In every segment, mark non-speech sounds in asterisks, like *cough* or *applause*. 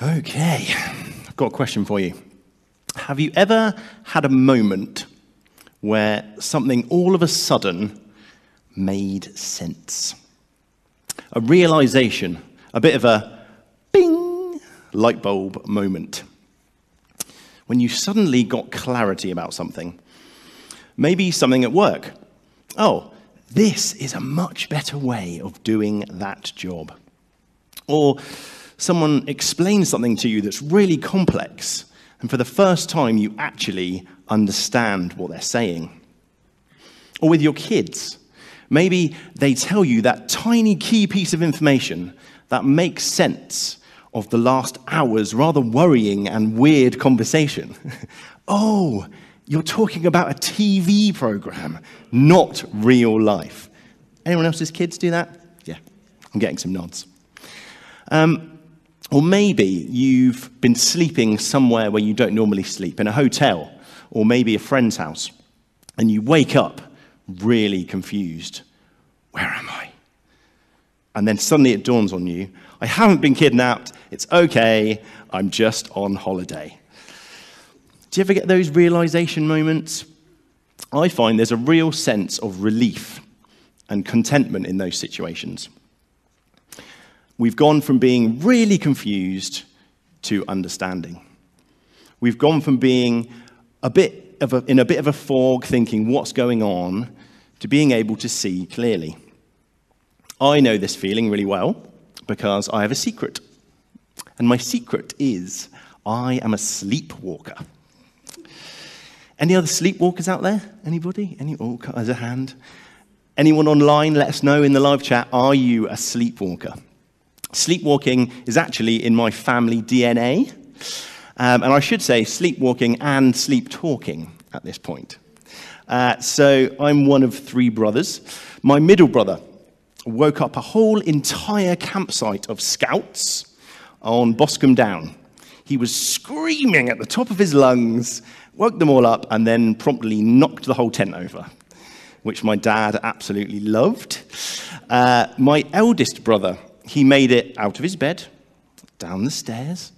Okay, I've got a question for you. Have you ever had a moment where something all of a sudden made sense? A realization, a bit of a bing light bulb moment. When you suddenly got clarity about something. Maybe something at work. Oh, this is a much better way of doing that job. Or someone explains something to you that's really complex, and for the first time, you actually understand what they're saying. Or with your kids, maybe they tell you that tiny key piece of information that makes sense of the last hour's rather worrying and weird conversation. *laughs* oh, you're talking about a TV program, not real life. Anyone else's kids do that? Yeah, I'm getting some nods. Um, or maybe you've been sleeping somewhere where you don't normally sleep, in a hotel, or maybe a friend's house, and you wake up really confused. Where am I? And then suddenly it dawns on you I haven't been kidnapped. It's okay. I'm just on holiday. Do you ever get those realization moments? I find there's a real sense of relief and contentment in those situations we've gone from being really confused to understanding. We've gone from being a bit of a, in a bit of a fog, thinking what's going on, to being able to see clearly. I know this feeling really well because I have a secret. And my secret is I am a sleepwalker. Any other sleepwalkers out there? Anybody? Any? Oh, as a hand. Anyone online? Let us know in the live chat. Are you a sleepwalker? Sleepwalking is actually in my family DNA. Um, and I should say sleepwalking and sleep talking at this point. Uh, so I'm one of three brothers. My middle brother woke up a whole entire campsite of scouts on Boscombe Down. He was screaming at the top of his lungs, woke them all up, and then promptly knocked the whole tent over, which my dad absolutely loved. Uh, my eldest brother he made it out of his bed, down the stairs,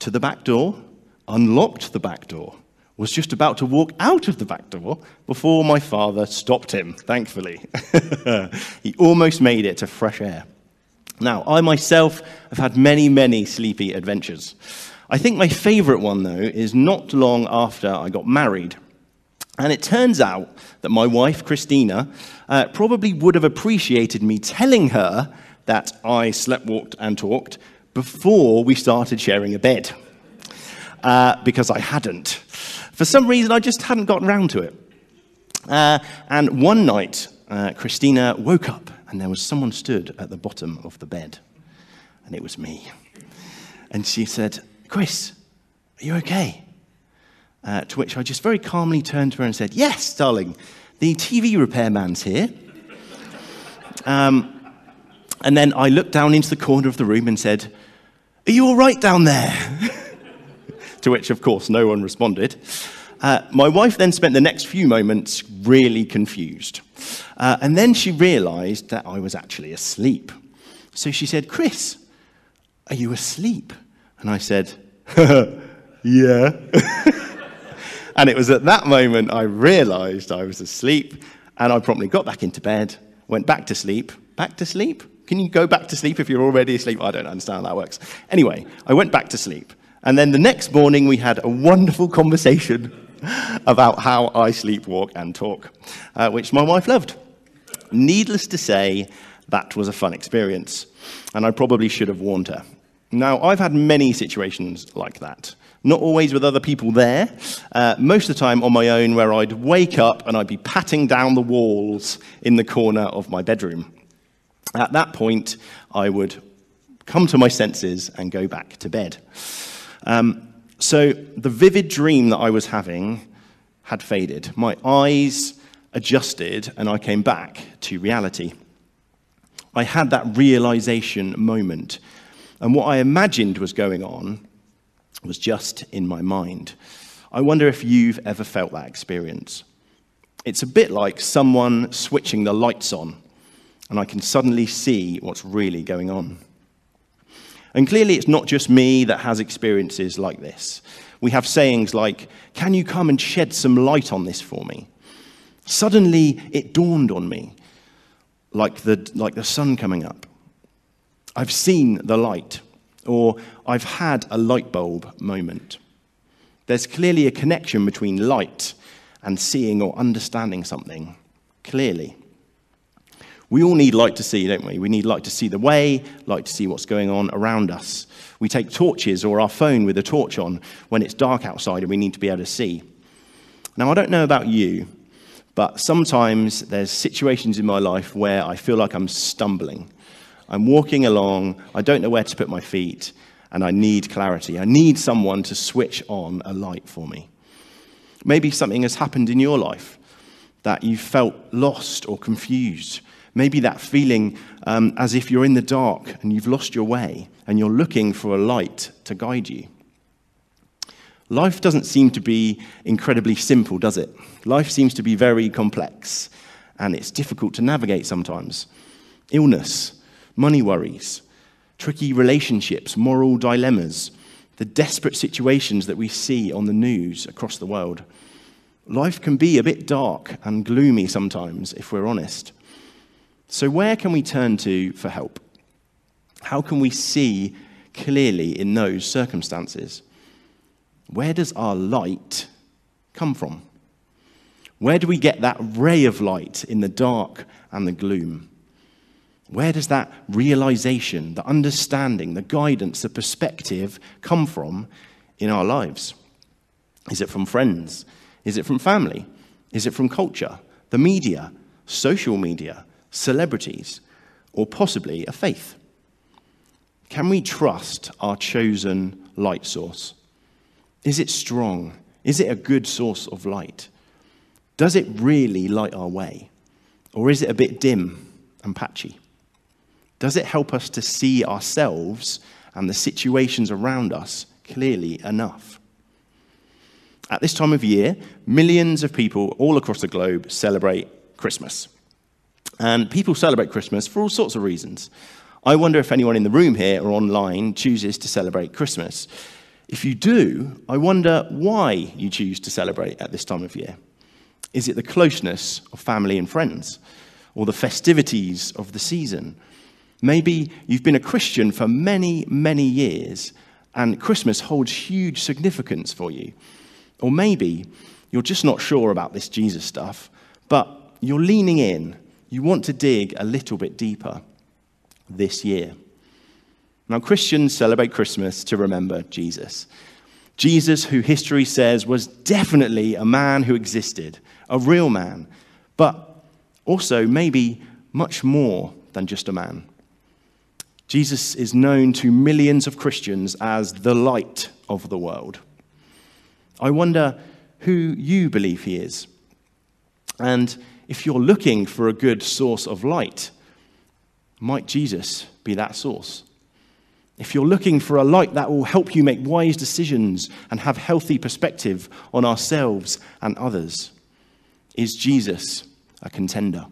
to the back door, unlocked the back door, was just about to walk out of the back door before my father stopped him, thankfully. *laughs* he almost made it to fresh air. Now, I myself have had many, many sleepy adventures. I think my favorite one, though, is not long after I got married. And it turns out that my wife, Christina, uh, probably would have appreciated me telling her that I slept, walked, and talked before we started sharing a bed. Uh, because I hadn't. For some reason, I just hadn't gotten round to it. Uh, and one night, uh, Christina woke up and there was someone stood at the bottom of the bed. And it was me. And she said, Chris, are you okay? Uh, to which I just very calmly turned to her and said, Yes, darling, the TV repairman's here. Um, and then I looked down into the corner of the room and said, Are you all right down there? *laughs* to which, of course, no one responded. Uh, my wife then spent the next few moments really confused. Uh, and then she realized that I was actually asleep. So she said, Chris, are you asleep? And I said, *laughs* Yeah. *laughs* and it was at that moment I realized I was asleep, and I promptly got back into bed, went back to sleep. Back to sleep? Can you go back to sleep if you're already asleep? I don't understand how that works. Anyway, I went back to sleep. And then the next morning, we had a wonderful conversation *laughs* about how I sleepwalk and talk, uh, which my wife loved. Needless to say, that was a fun experience. And I probably should have warned her. Now, I've had many situations like that. Not always with other people there, uh, most of the time on my own, where I'd wake up and I'd be patting down the walls in the corner of my bedroom. At that point, I would come to my senses and go back to bed. Um, so the vivid dream that I was having had faded. My eyes adjusted and I came back to reality. I had that realization moment. And what I imagined was going on was just in my mind. I wonder if you've ever felt that experience. It's a bit like someone switching the lights on and I can suddenly see what's really going on. And clearly, it's not just me that has experiences like this. We have sayings like, Can you come and shed some light on this for me? Suddenly, it dawned on me, like the, like the sun coming up. I've seen the light, or I've had a light bulb moment. There's clearly a connection between light and seeing or understanding something clearly. We all need light to see, don't we? We need light to see the way, light to see what's going on around us. We take torches or our phone with a torch on when it's dark outside and we need to be able to see. Now, I don't know about you, but sometimes there's situations in my life where I feel like I'm stumbling. I'm walking along, I don't know where to put my feet, and I need clarity. I need someone to switch on a light for me. Maybe something has happened in your life that you felt lost or confused. Maybe that feeling um, as if you're in the dark and you've lost your way and you're looking for a light to guide you. Life doesn't seem to be incredibly simple, does it? Life seems to be very complex and it's difficult to navigate sometimes. Illness, money worries, tricky relationships, moral dilemmas, the desperate situations that we see on the news across the world. Life can be a bit dark and gloomy sometimes, if we're honest. So, where can we turn to for help? How can we see clearly in those circumstances? Where does our light come from? Where do we get that ray of light in the dark and the gloom? Where does that realization, the understanding, the guidance, the perspective come from in our lives? Is it from friends? Is it from family? Is it from culture, the media, social media? Celebrities, or possibly a faith? Can we trust our chosen light source? Is it strong? Is it a good source of light? Does it really light our way? Or is it a bit dim and patchy? Does it help us to see ourselves and the situations around us clearly enough? At this time of year, millions of people all across the globe celebrate Christmas. And people celebrate Christmas for all sorts of reasons. I wonder if anyone in the room here or online chooses to celebrate Christmas. If you do, I wonder why you choose to celebrate at this time of year. Is it the closeness of family and friends, or the festivities of the season? Maybe you've been a Christian for many, many years, and Christmas holds huge significance for you. Or maybe you're just not sure about this Jesus stuff, but you're leaning in you want to dig a little bit deeper this year. Now, Christians celebrate Christmas to remember Jesus. Jesus, who history says was definitely a man who existed, a real man, but also maybe much more than just a man. Jesus is known to millions of Christians as the light of the world. I wonder who you believe he is. And if you're looking for a good source of light, might Jesus be that source? If you're looking for a light that will help you make wise decisions and have healthy perspective on ourselves and others, is Jesus a contender?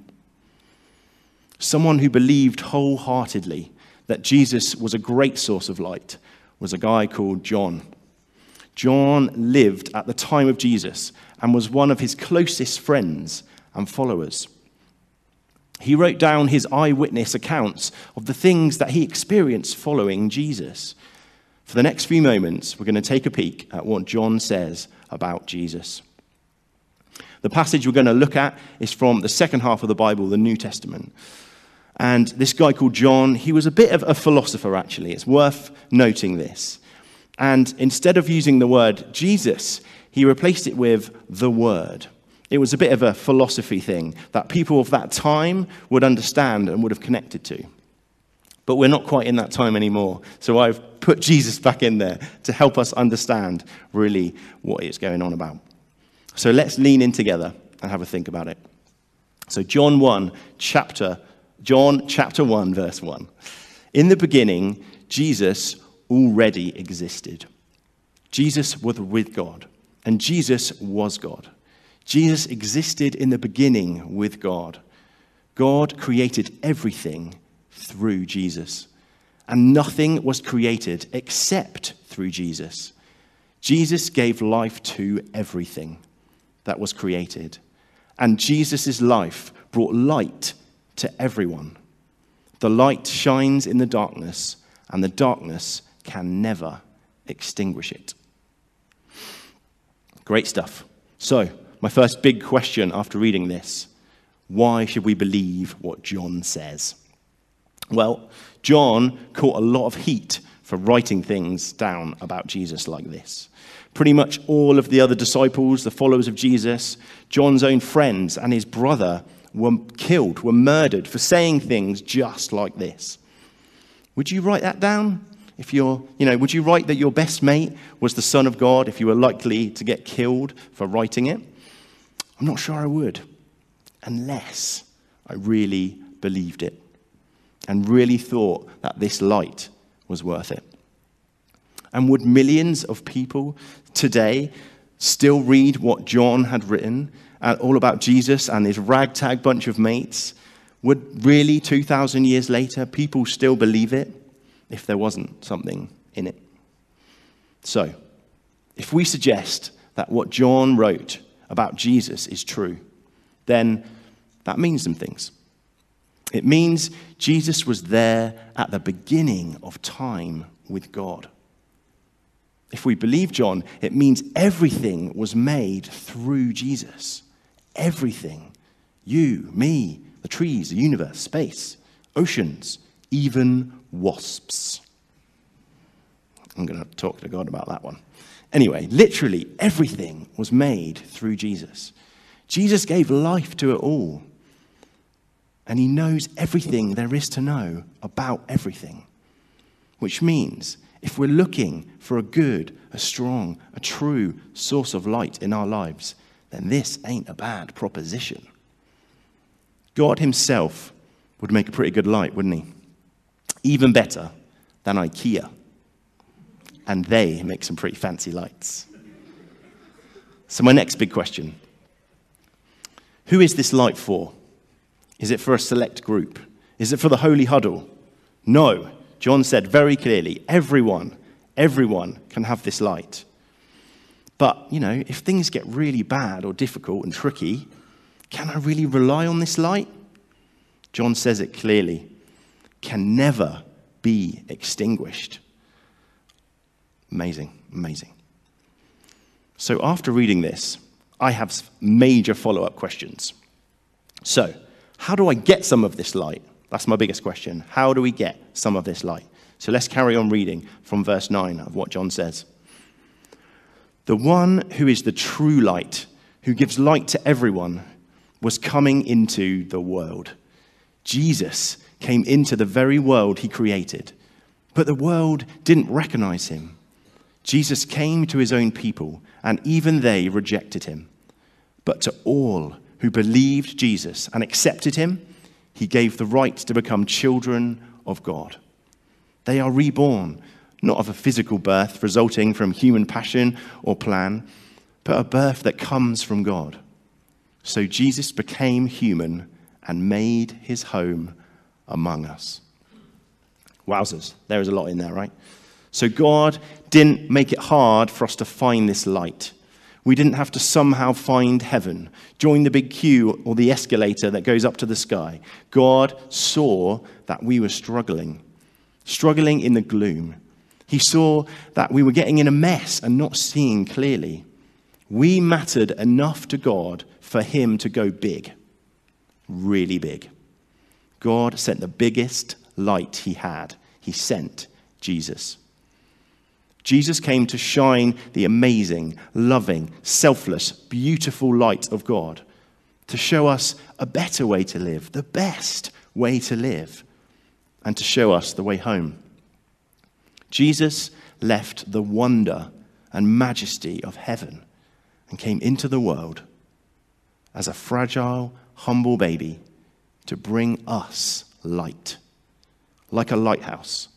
Someone who believed wholeheartedly that Jesus was a great source of light was a guy called John. John lived at the time of Jesus and was one of his closest friends and followers. He wrote down his eyewitness accounts of the things that he experienced following Jesus. For the next few moments, we're going to take a peek at what John says about Jesus. The passage we're going to look at is from the second half of the Bible, the New Testament. And this guy called John, he was a bit of a philosopher, actually. It's worth noting this. And instead of using the word Jesus, he replaced it with the Word. It was a bit of a philosophy thing that people of that time would understand and would have connected to. But we're not quite in that time anymore. So I've put Jesus back in there to help us understand really what it's going on about. So let's lean in together and have a think about it. So John 1 chapter John chapter 1 verse 1. In the beginning Jesus already existed. Jesus was with God and Jesus was God. Jesus existed in the beginning with God. God created everything through Jesus. and nothing was created except through Jesus. Jesus gave life to everything that was created, and Jesus' life brought light to everyone. The light shines in the darkness, and the darkness can never extinguish it. Great stuff. So, my first big question after reading this why should we believe what John says? Well, John caught a lot of heat for writing things down about Jesus like this. Pretty much all of the other disciples, the followers of Jesus, John's own friends, and his brother were killed, were murdered for saying things just like this. Would you write that down? If you're, you know, would you write that your best mate was the Son of God if you were likely to get killed for writing it? I'm not sure I would, unless I really believed it and really thought that this light was worth it. And would millions of people today still read what John had written uh, all about Jesus and his ragtag bunch of mates? Would really, 2,000 years later, people still believe it if there wasn't something in it? So, if we suggest that what John wrote about Jesus is true, then that means some things. It means Jesus was there at the beginning of time with God. If we believe John, it means everything was made through Jesus. Everything. You, me, the trees, the universe, space, oceans, even wasps. I'm going to talk to God about that one. Anyway, literally everything was made through Jesus. Jesus gave life to it all. And he knows everything there is to know about everything. Which means if we're looking for a good, a strong, a true source of light in our lives, then this ain't a bad proposition. God Himself would make a pretty good light, wouldn't He? Even better than IKEA. And they make some pretty fancy lights. So, my next big question Who is this light for? Is it for a select group? Is it for the holy huddle? No. John said very clearly everyone, everyone can have this light. But, you know, if things get really bad or difficult and tricky, can I really rely on this light? John says it clearly can never be extinguished. Amazing, amazing. So, after reading this, I have major follow up questions. So, how do I get some of this light? That's my biggest question. How do we get some of this light? So let's carry on reading from verse 9 of what John says. The one who is the true light, who gives light to everyone, was coming into the world. Jesus came into the very world he created, but the world didn't recognize him. Jesus came to his own people, and even they rejected him. But to all who believed Jesus and accepted him, he gave the right to become children of God. They are reborn, not of a physical birth resulting from human passion or plan, but a birth that comes from God. So Jesus became human and made his home among us. Wowzers, there is a lot in there, right? So God didn't make it hard for us to find this light. We didn't have to somehow find heaven, join the big queue or the escalator that goes up to the sky. God saw that we were struggling, struggling in the gloom. He saw that we were getting in a mess and not seeing clearly. We mattered enough to God for Him to go big, really big. God sent the biggest light He had. He sent Jesus. Jesus came to shine the amazing, loving, selfless, beautiful light of God, to show us a better way to live, the best way to live, and to show us the way home. Jesus left the wonder and majesty of heaven and came into the world as a fragile, humble baby to bring us light, like a lighthouse,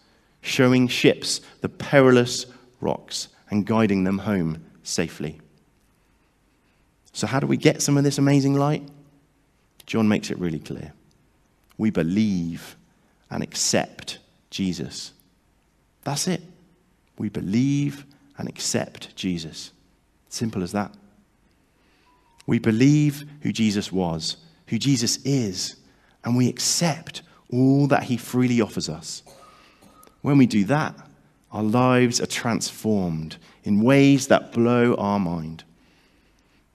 showing ships the perilous rocks and guiding them home safely. So, how do we get some of this amazing light? John makes it really clear. We believe and accept Jesus That's it. We believe and accept Jesus. Simple as that. We believe who Jesus was, who Jesus is, and we accept all that he freely offers us. When we do that, our lives are transformed in ways that blow our mind.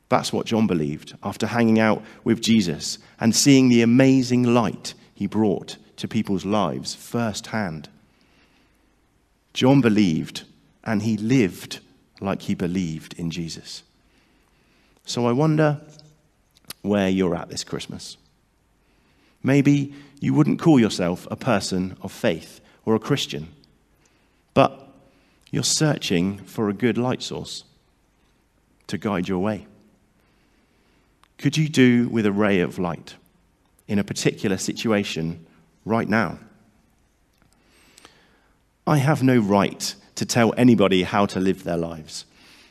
That's what John believed after hanging out with Jesus and seeing the amazing light he brought to people's lives firsthand. John believed and he lived like he believed in Jesus. So I wonder where you're at this Christmas. Maybe you wouldn't call yourself a person of faith or a Christian, but you're searching for a good light source to guide your way. Could you do with a ray of light in a particular situation right now? I have no right to tell anybody how to live their lives.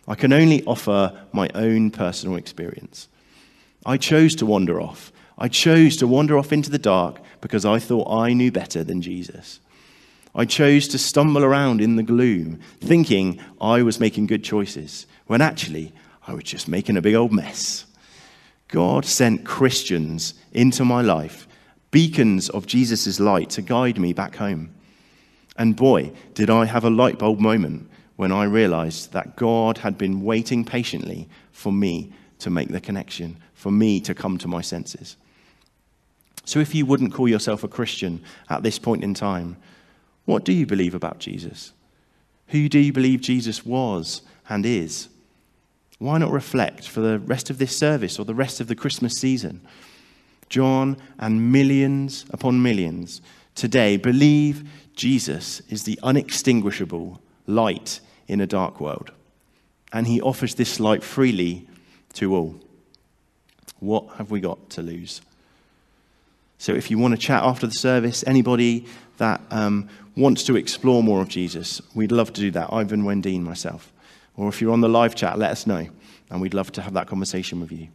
I can only offer my own personal experience. I chose to wander off. I chose to wander off into the dark because I thought I knew better than Jesus. I chose to stumble around in the gloom, thinking I was making good choices, when actually I was just making a big old mess. God sent Christians into my life, beacons of Jesus' light to guide me back home. And boy, did I have a light bulb moment when I realized that God had been waiting patiently for me to make the connection, for me to come to my senses. So, if you wouldn't call yourself a Christian at this point in time, what do you believe about Jesus? Who do you believe Jesus was and is? Why not reflect for the rest of this service or the rest of the Christmas season? John and millions upon millions today believe Jesus is the unextinguishable light in a dark world. And he offers this light freely to all. What have we got to lose? So, if you want to chat after the service, anybody that um, wants to explore more of Jesus, we'd love to do that. Ivan Wendine, myself. Or if you're on the live chat, let us know, and we'd love to have that conversation with you.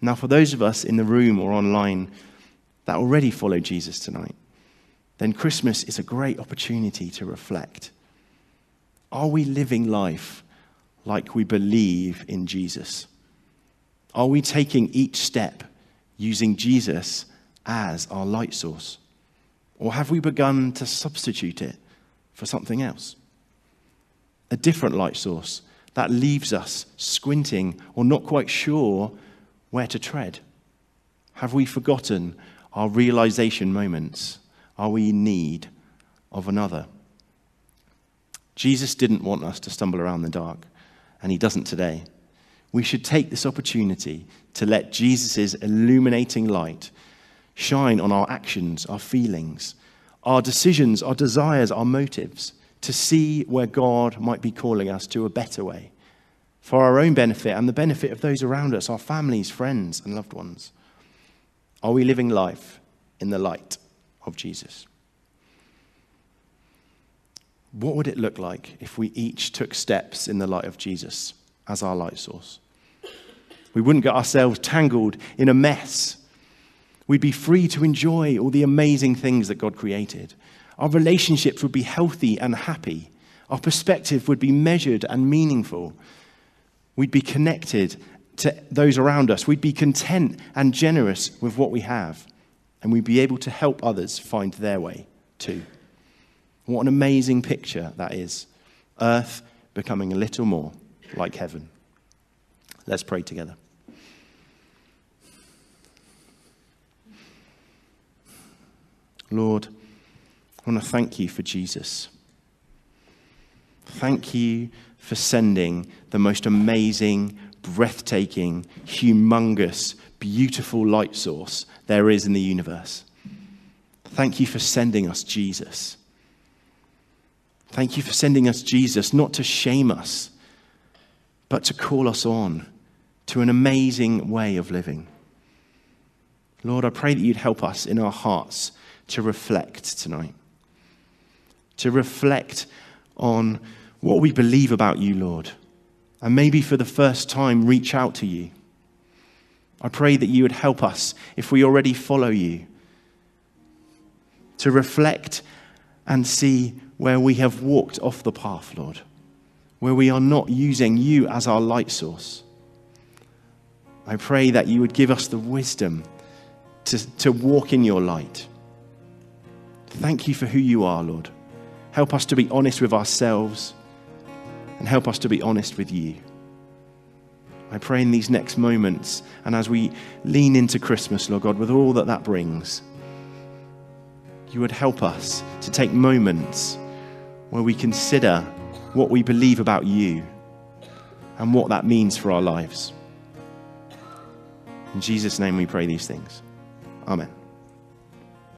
Now, for those of us in the room or online that already follow Jesus tonight, then Christmas is a great opportunity to reflect. Are we living life like we believe in Jesus? Are we taking each step using Jesus as our light source? Or have we begun to substitute it for something else? A different light source that leaves us squinting or not quite sure where to tread? Have we forgotten our realization moments? Are we in need of another? Jesus didn't want us to stumble around in the dark, and he doesn't today. We should take this opportunity to let Jesus' illuminating light shine on our actions, our feelings, our decisions, our desires, our motives, to see where God might be calling us to a better way for our own benefit and the benefit of those around us, our families, friends, and loved ones. Are we living life in the light of Jesus? What would it look like if we each took steps in the light of Jesus as our light source? We wouldn't get ourselves tangled in a mess. We'd be free to enjoy all the amazing things that God created. Our relationships would be healthy and happy. Our perspective would be measured and meaningful. We'd be connected to those around us. We'd be content and generous with what we have. And we'd be able to help others find their way too. What an amazing picture that is. Earth becoming a little more like heaven. Let's pray together. Lord, I want to thank you for Jesus. Thank you for sending the most amazing, breathtaking, humongous, beautiful light source there is in the universe. Thank you for sending us Jesus. Thank you for sending us Jesus, not to shame us, but to call us on to an amazing way of living. Lord, I pray that you'd help us in our hearts to reflect tonight, to reflect on what we believe about you, Lord, and maybe for the first time reach out to you. I pray that you would help us, if we already follow you, to reflect and see where we have walked off the path, Lord, where we are not using you as our light source. I pray that you would give us the wisdom to, to walk in your light. Thank you for who you are, Lord. Help us to be honest with ourselves and help us to be honest with you. I pray in these next moments and as we lean into Christmas, Lord God, with all that that brings, you would help us to take moments where we consider what we believe about you and what that means for our lives. In Jesus' name we pray these things. Amen.